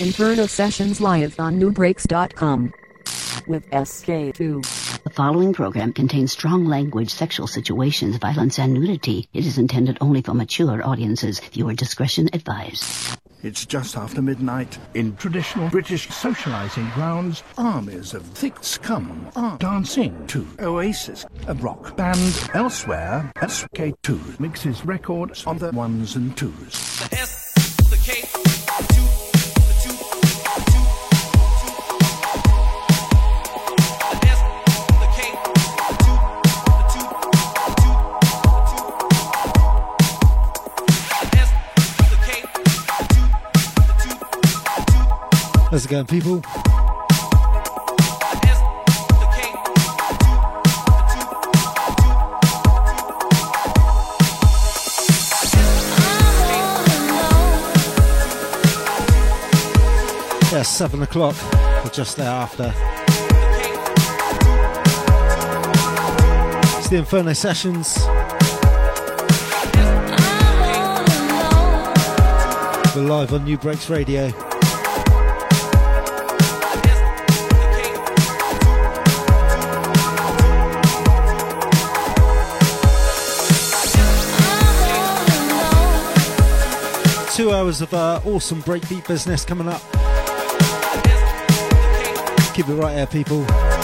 Inferno Sessions live on nubreaks.com with SK2. The following program contains strong language, sexual situations, violence, and nudity. It is intended only for mature audiences. Viewer discretion advised. It's just after midnight. In traditional British socializing grounds, armies of thick scum are dancing to Oasis, a rock band. Elsewhere, SK2 mixes records on the ones and twos. How's it going, people? Yeah, seven o'clock, or just thereafter. It's the Inferno Sessions. We're live on Nubreaks Radio. Two hours of uh, awesome breakbeat business coming up. Keep it right here, people.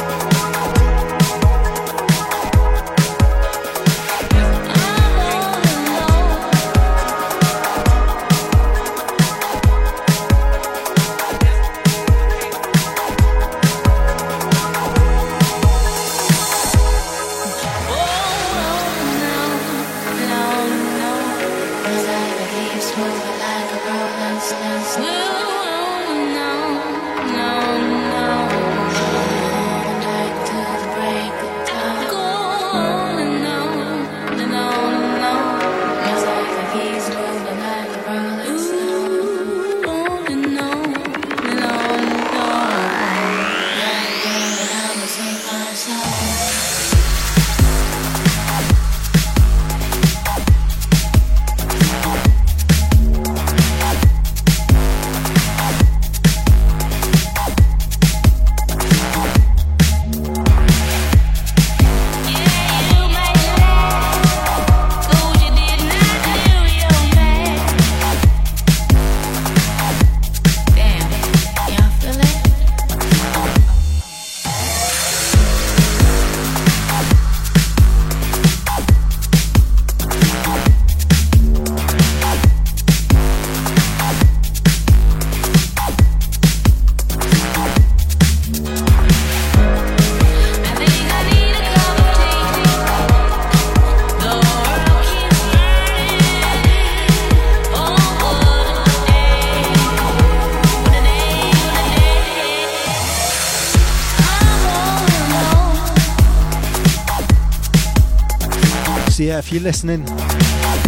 Yeah, if you're listening,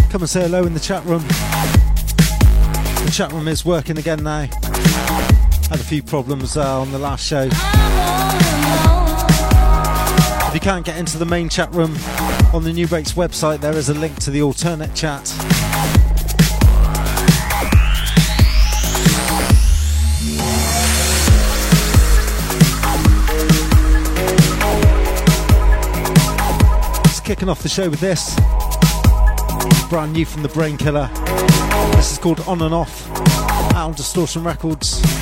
come and say hello in the chat room. The chat room is working again now. Had a few problems uh, on the last show. If you can't get into the main chat room on the Nubreaks website, there is a link to the alternate chat. Kicking off the show with this. Brand new from the Brain Killer. This is called On and Off. Out on Distortion Records.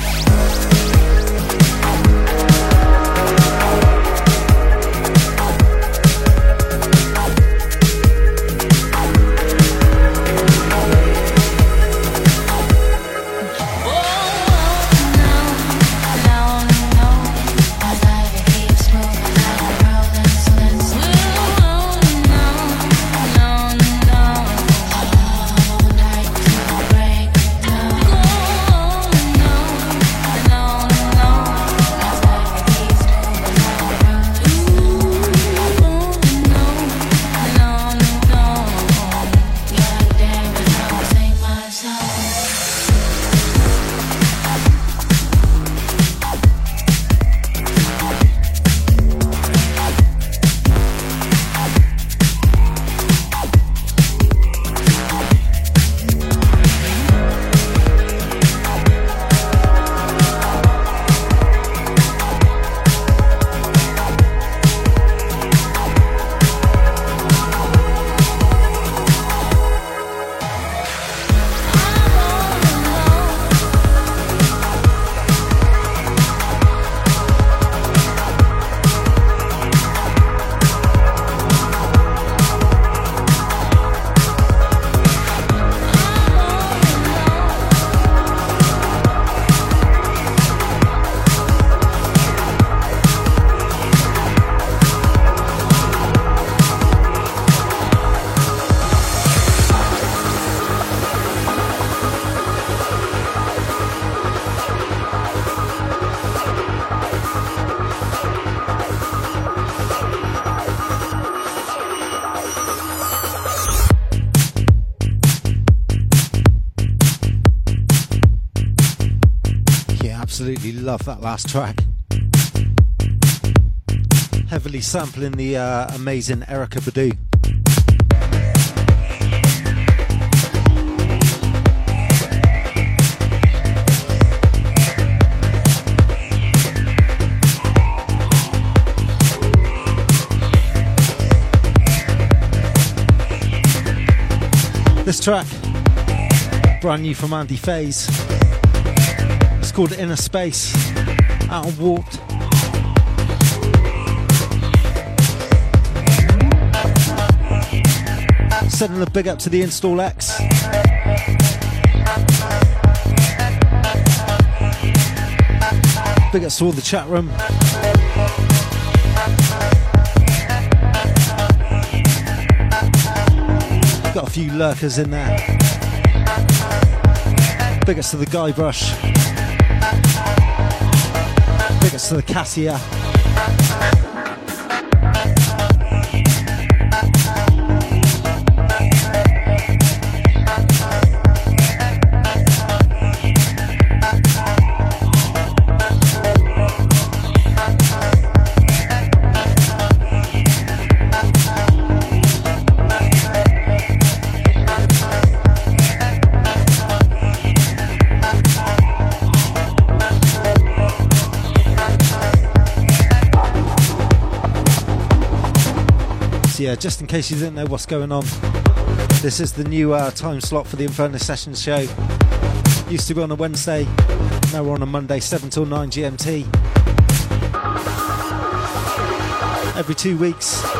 Love that last track. Heavily sampling the uh, amazing Erykah Badu. This track, brand new from Andy Faze. Called Inner Space, out on Warped. Sending a big up to the Install X. Big ups to all the chat room. Got a few lurkers in there. Big ups to the Guybrush. Big ups to the Cassia. Just in case you didn't know what's going on, this is the new uh, time slot for the Inferno Sessions show. Used to be on a Wednesday, now we're on a Monday, 7 till 9 GMT. Every two weeks.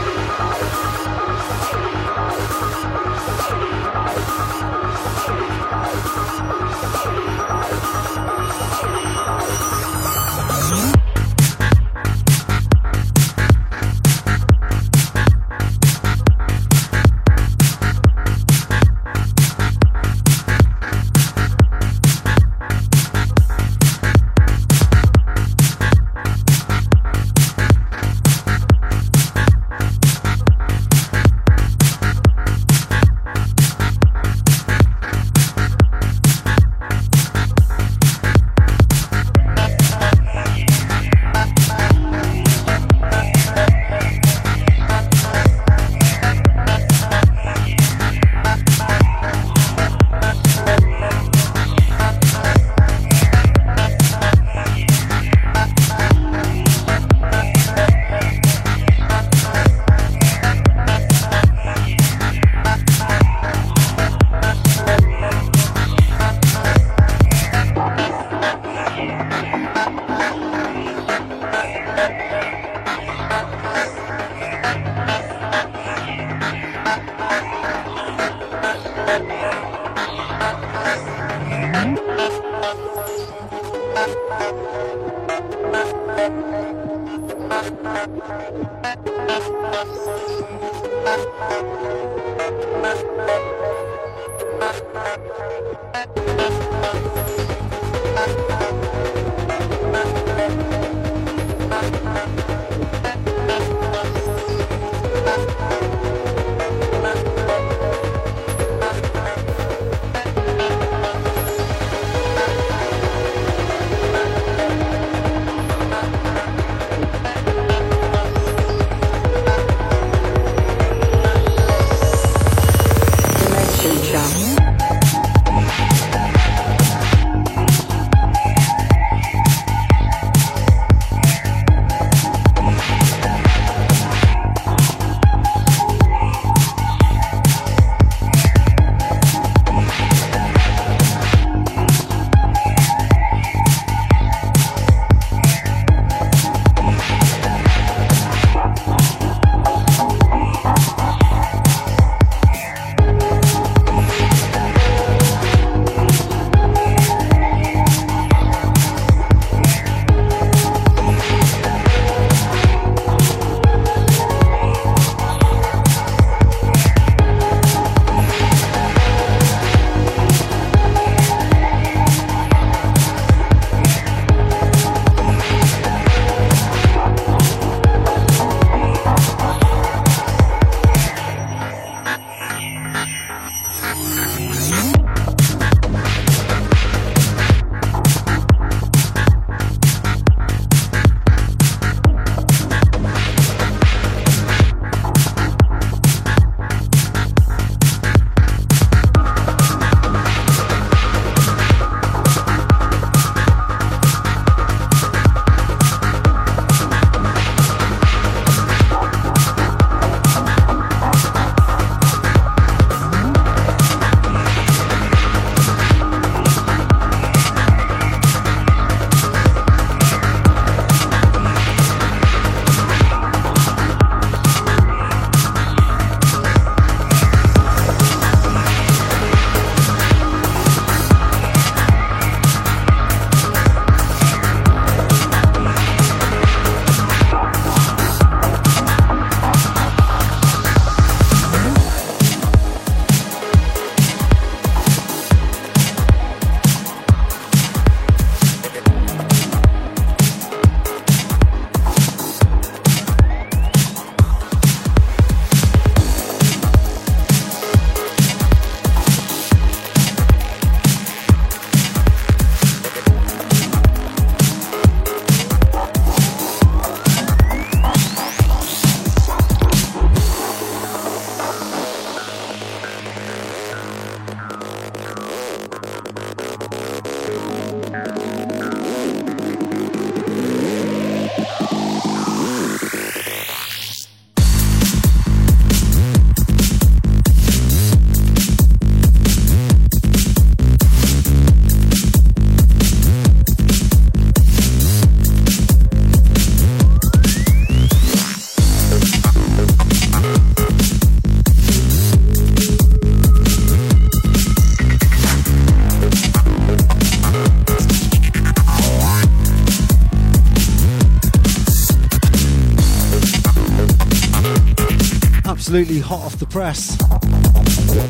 Absolutely hot off the press.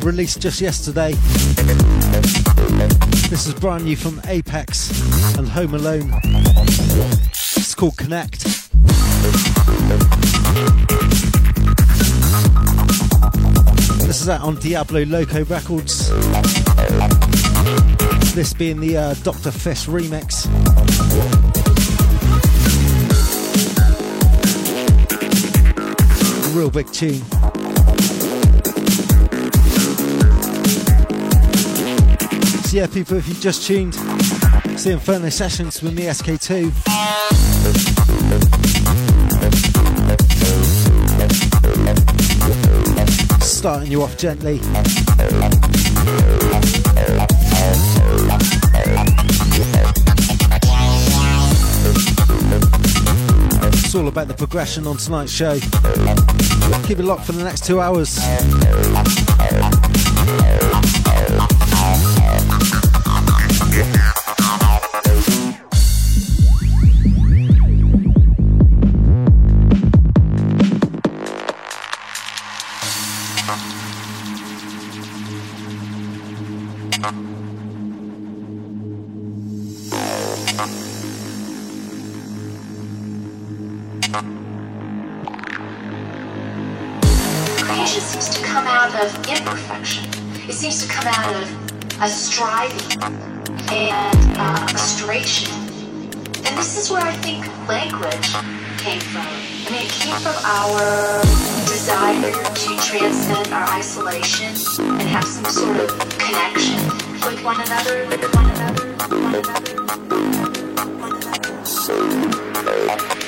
Released just yesterday. This is brand new from Apex and Home Alone. It's called Connect. This is out on Diablo Loco Records. This being the uh, Dr. Fish remix. real big tune. So yeah, people, if you've just tuned, it's the Inferno Sessions with me, SK2. Starting you off gently. It's all about the progression on tonight's show. Keep it locked for the next two hours. Creation seems to come out of imperfection. It seems to come out of a striving and uh, frustration. And this is where I think language came from. I mean, it came from our desire to transcend our isolation and have some sort of connection with one another, with one another, one another, one another. And in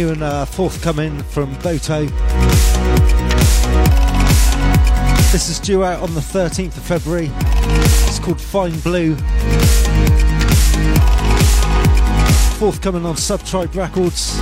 new and uh, forthcoming from Boto. This is due out on the 13th of February. It's called Fine Blue. Forthcoming on Subtribe Records.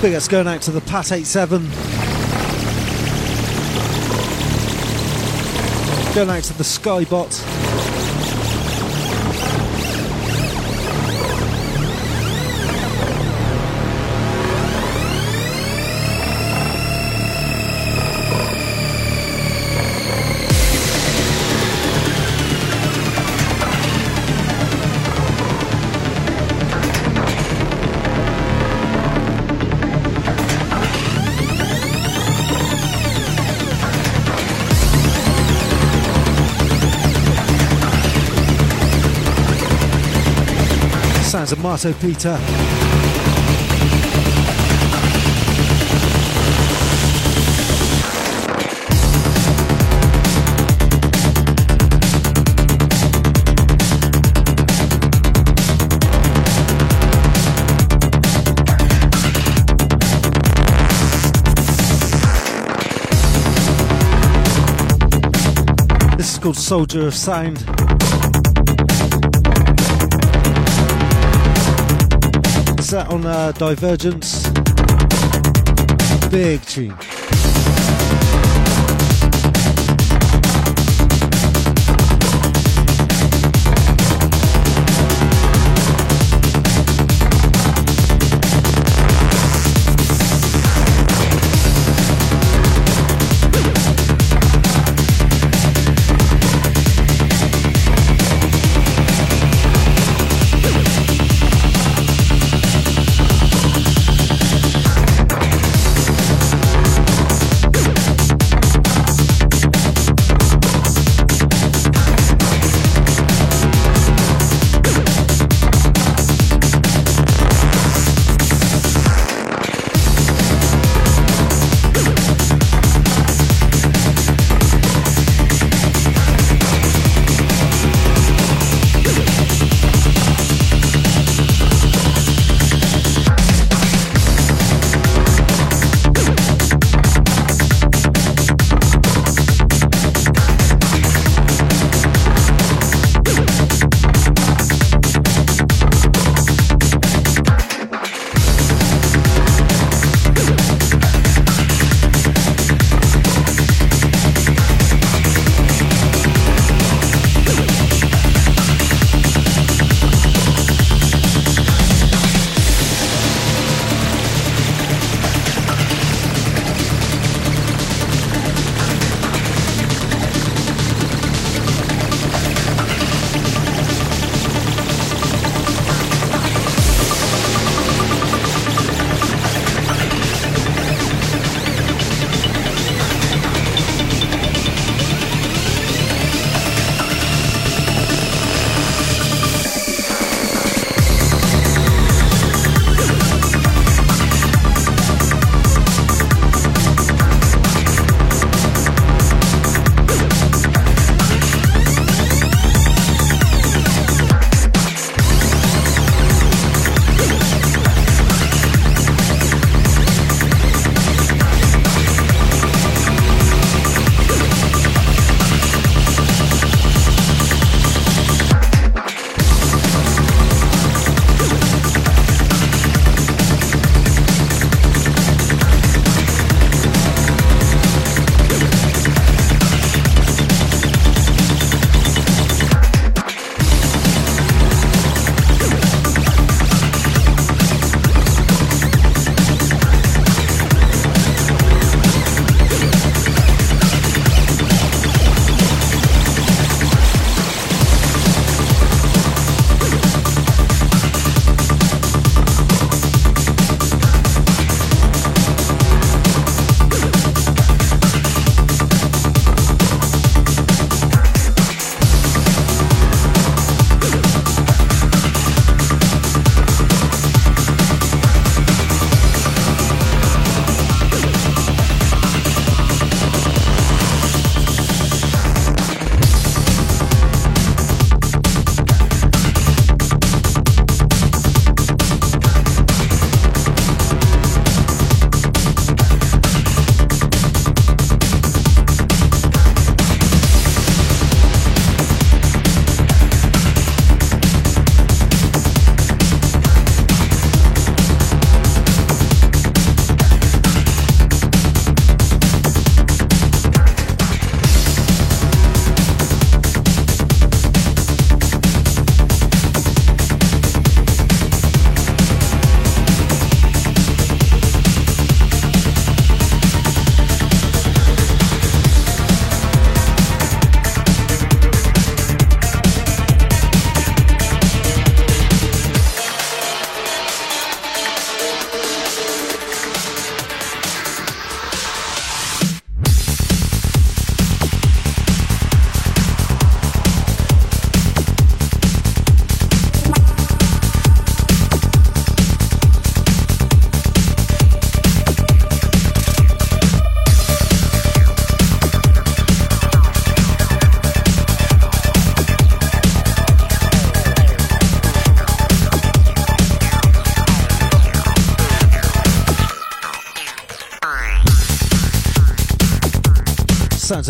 Big ups going out to the Pat 87. Going out to the Skybot. Sounds of Marto Peter. This is called Soldier of Sound. That on uh, Divergence? Big tune.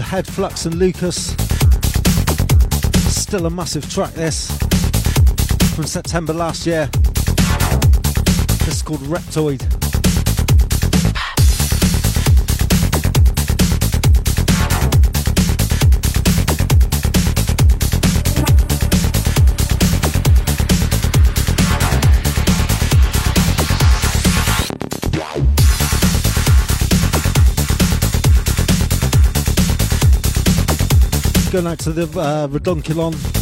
Head Flux and Lucas. Still a massive track, this. From September last year. This is called Reptoid. Going out to the uh, Redonkulon.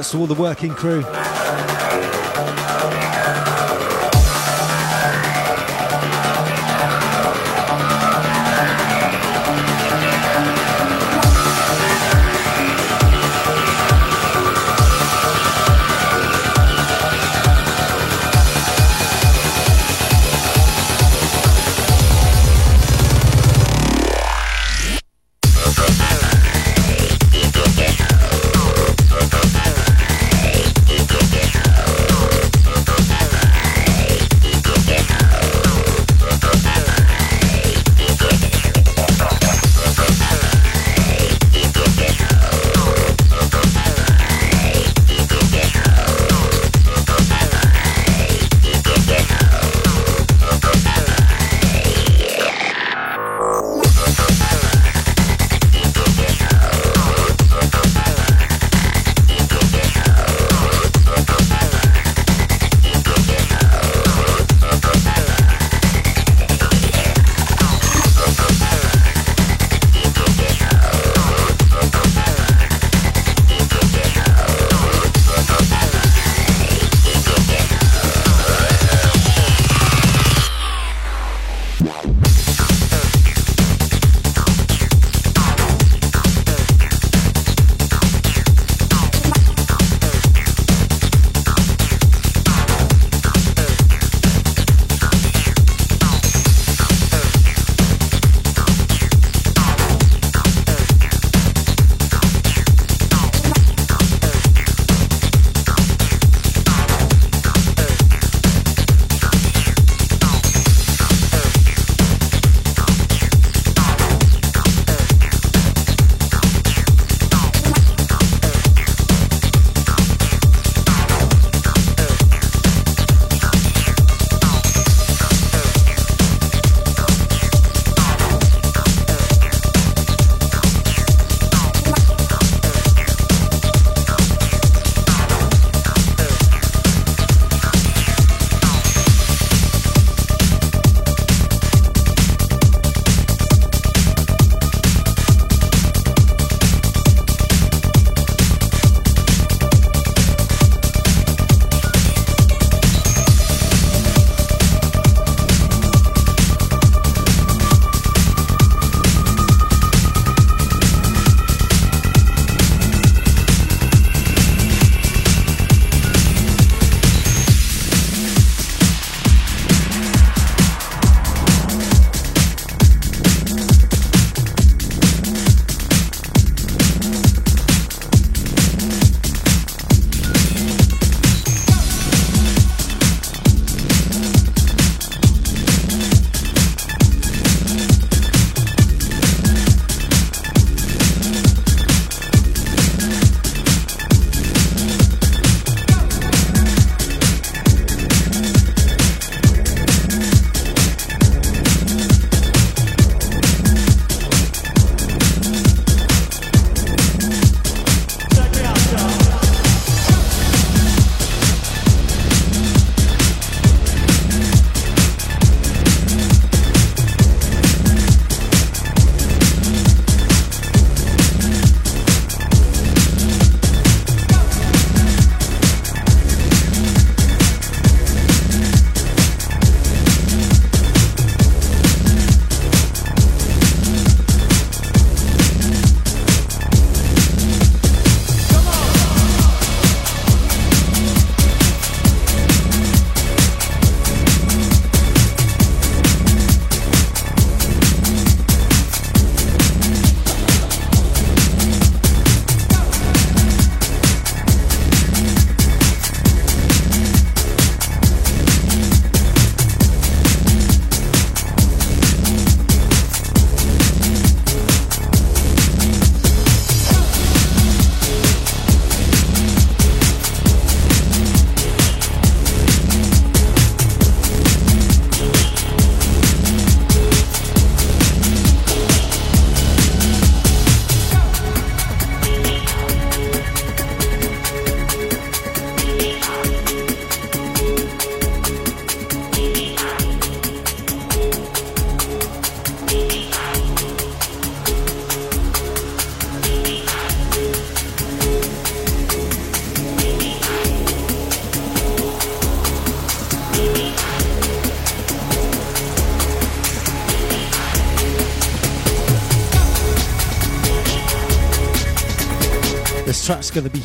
To all the working crew.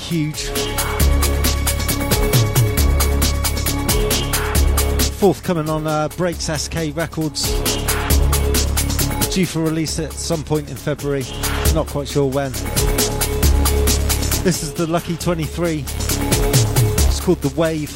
Huge. Forthcoming on uh, Breaks SK Records. Due for release at some point in February. Not quite sure when. This is the Lucky 23. It's called The Wave.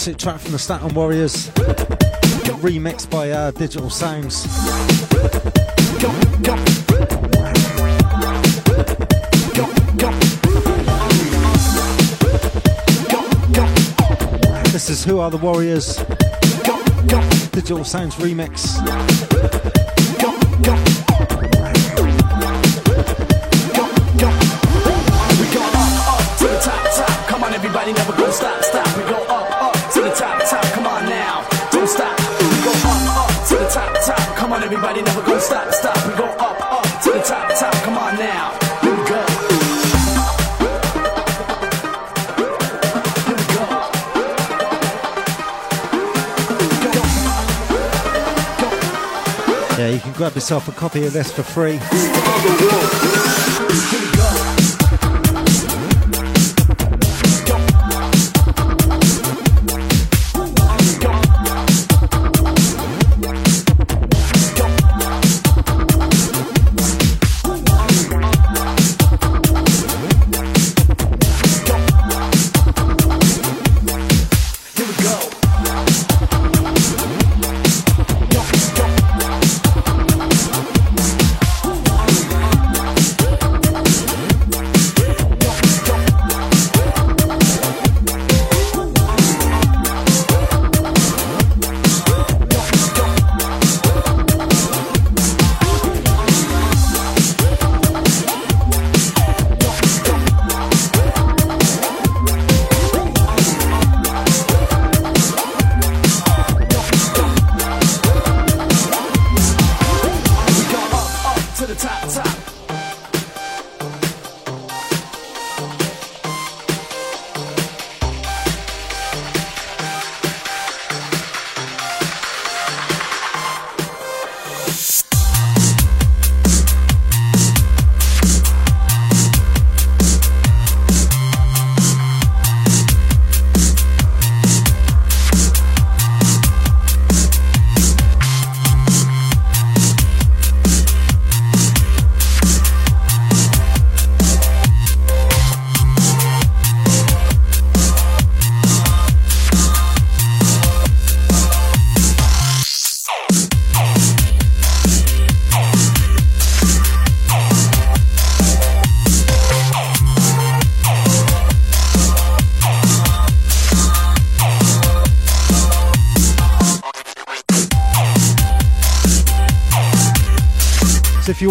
Classic track from the Stanton Warriors, remixed by uh, Digital Sounds. This is Who Are the Warriors. Digital Sounds remix. Ain't never gonna stop, stop and go up, up to the top, top. Come on now. We. Here we go. Yeah, you can grab yourself a copy of this for free.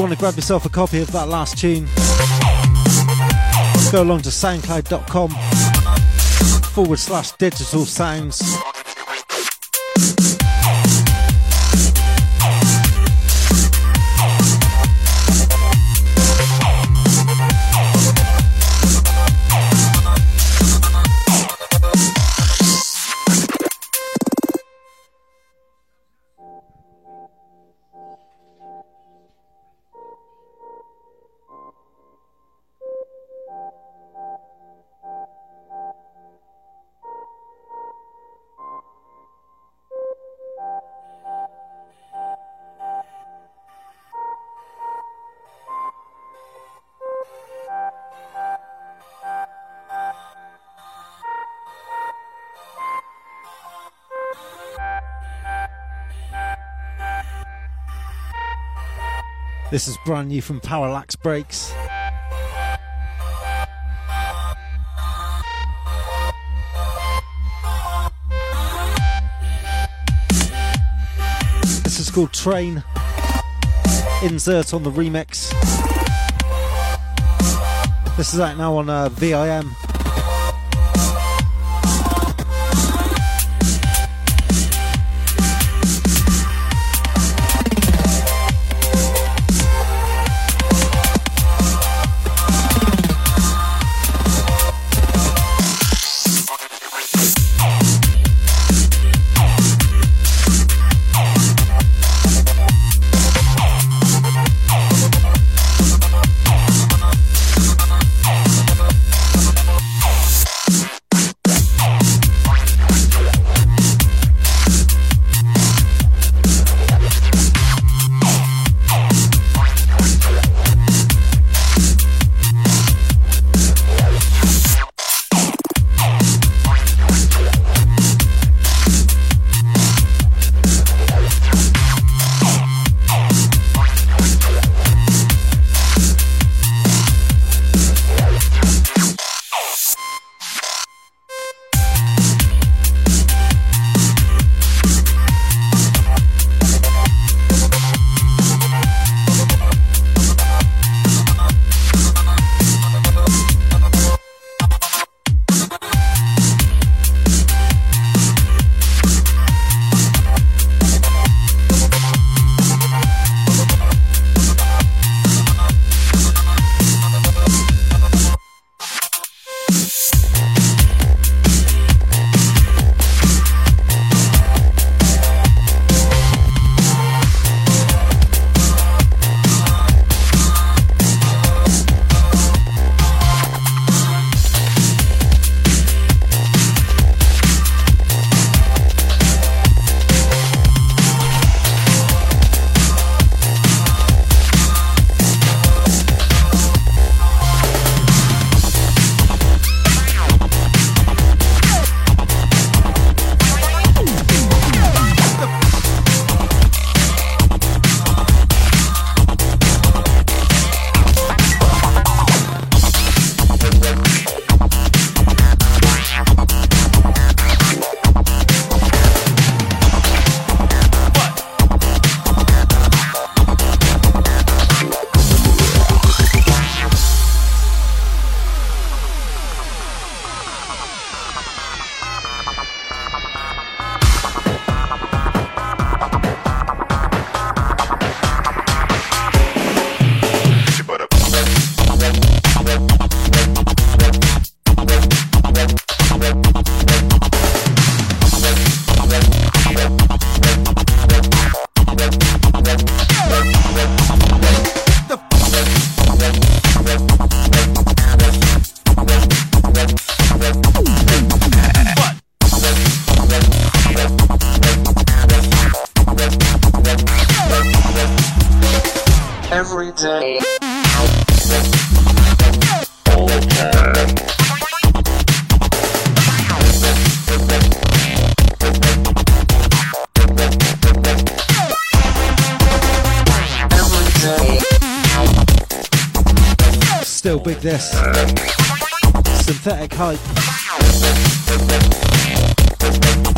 Want to grab yourself a copy of that last tune, go along to soundcloud.com forward slash digital sounds. This is brand new from Parallax Breaks. This is called Train. Insert on the remix. This is out now on uh, VIM.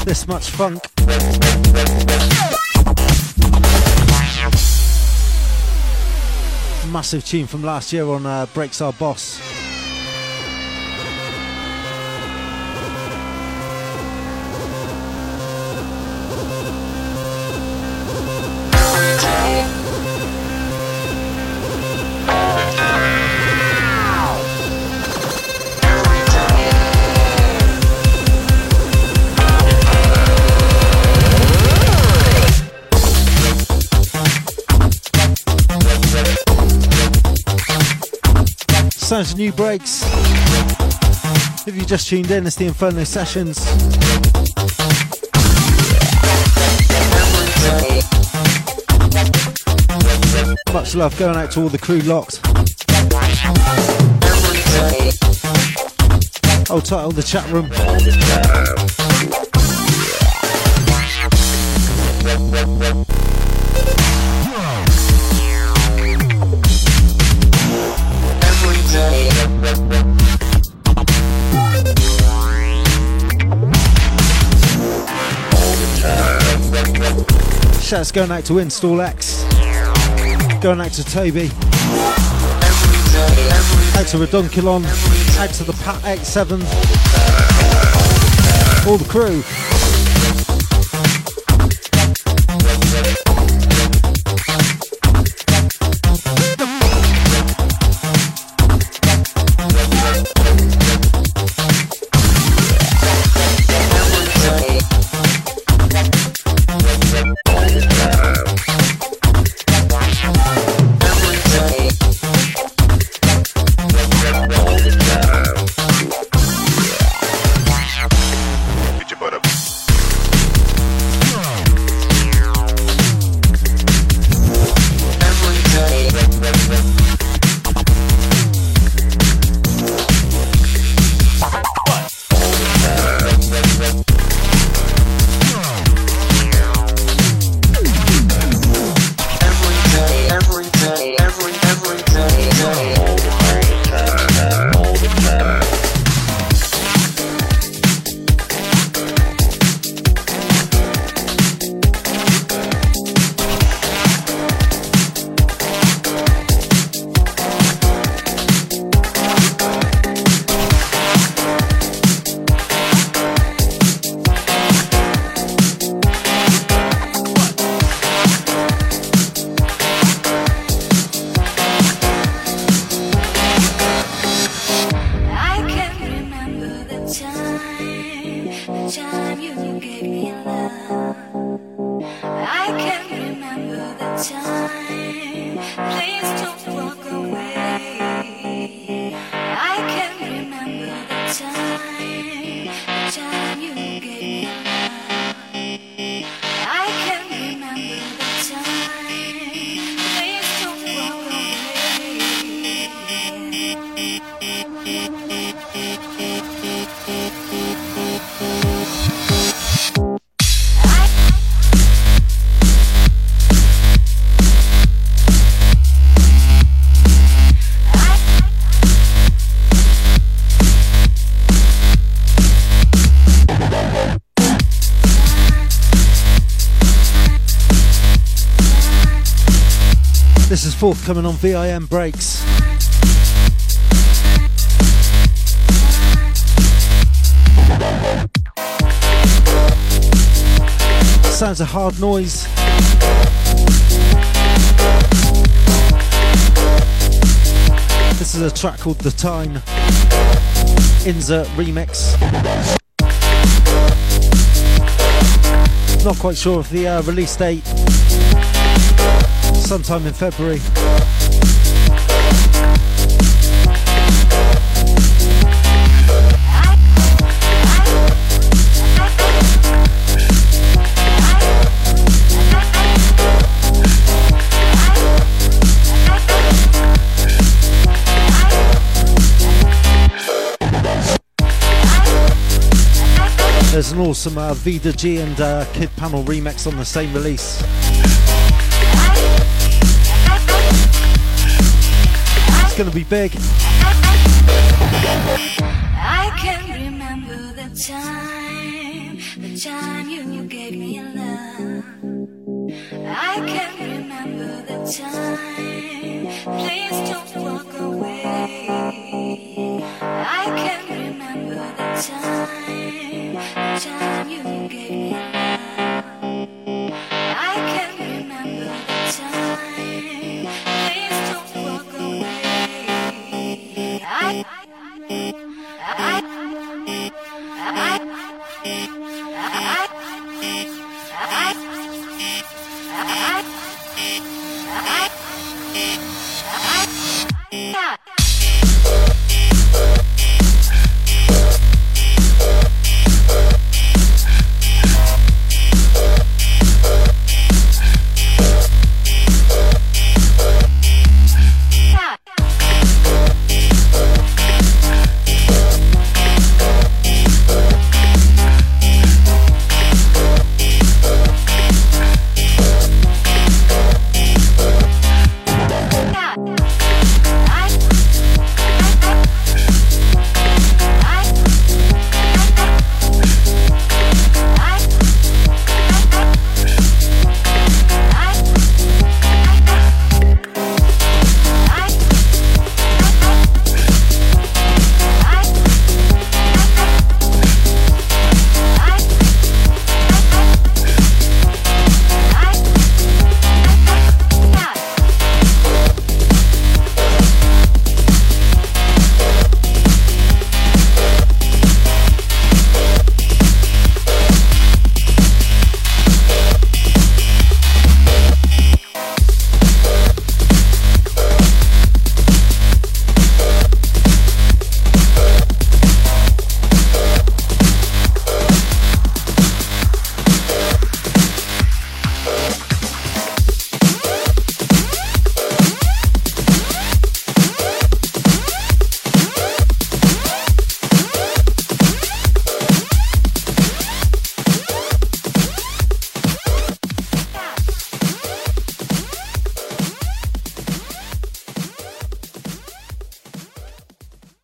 This much funk. Massive tune from last year on uh, Breaks Our Boss. Nubreaks. If you just tuned in, it's the Inferno Sessions. Much love going out to all the crew locked. I'll title the chat room. Shouts going out to Install X. Going out to Toby. Out to Redunculon. Out to the Pat X7. All the crew. This is forthcoming on VIM Breaks. Sounds a hard noise. This is a track called The Time. Insert remix. Not quite sure of the uh, release date sometime in February. There's an awesome uh, Vida G and uh, Kid Panel remix on the same release. going to be big. I can remember the time, the time you gave me love. I can remember the time. Please don't walk away. I can remember the time.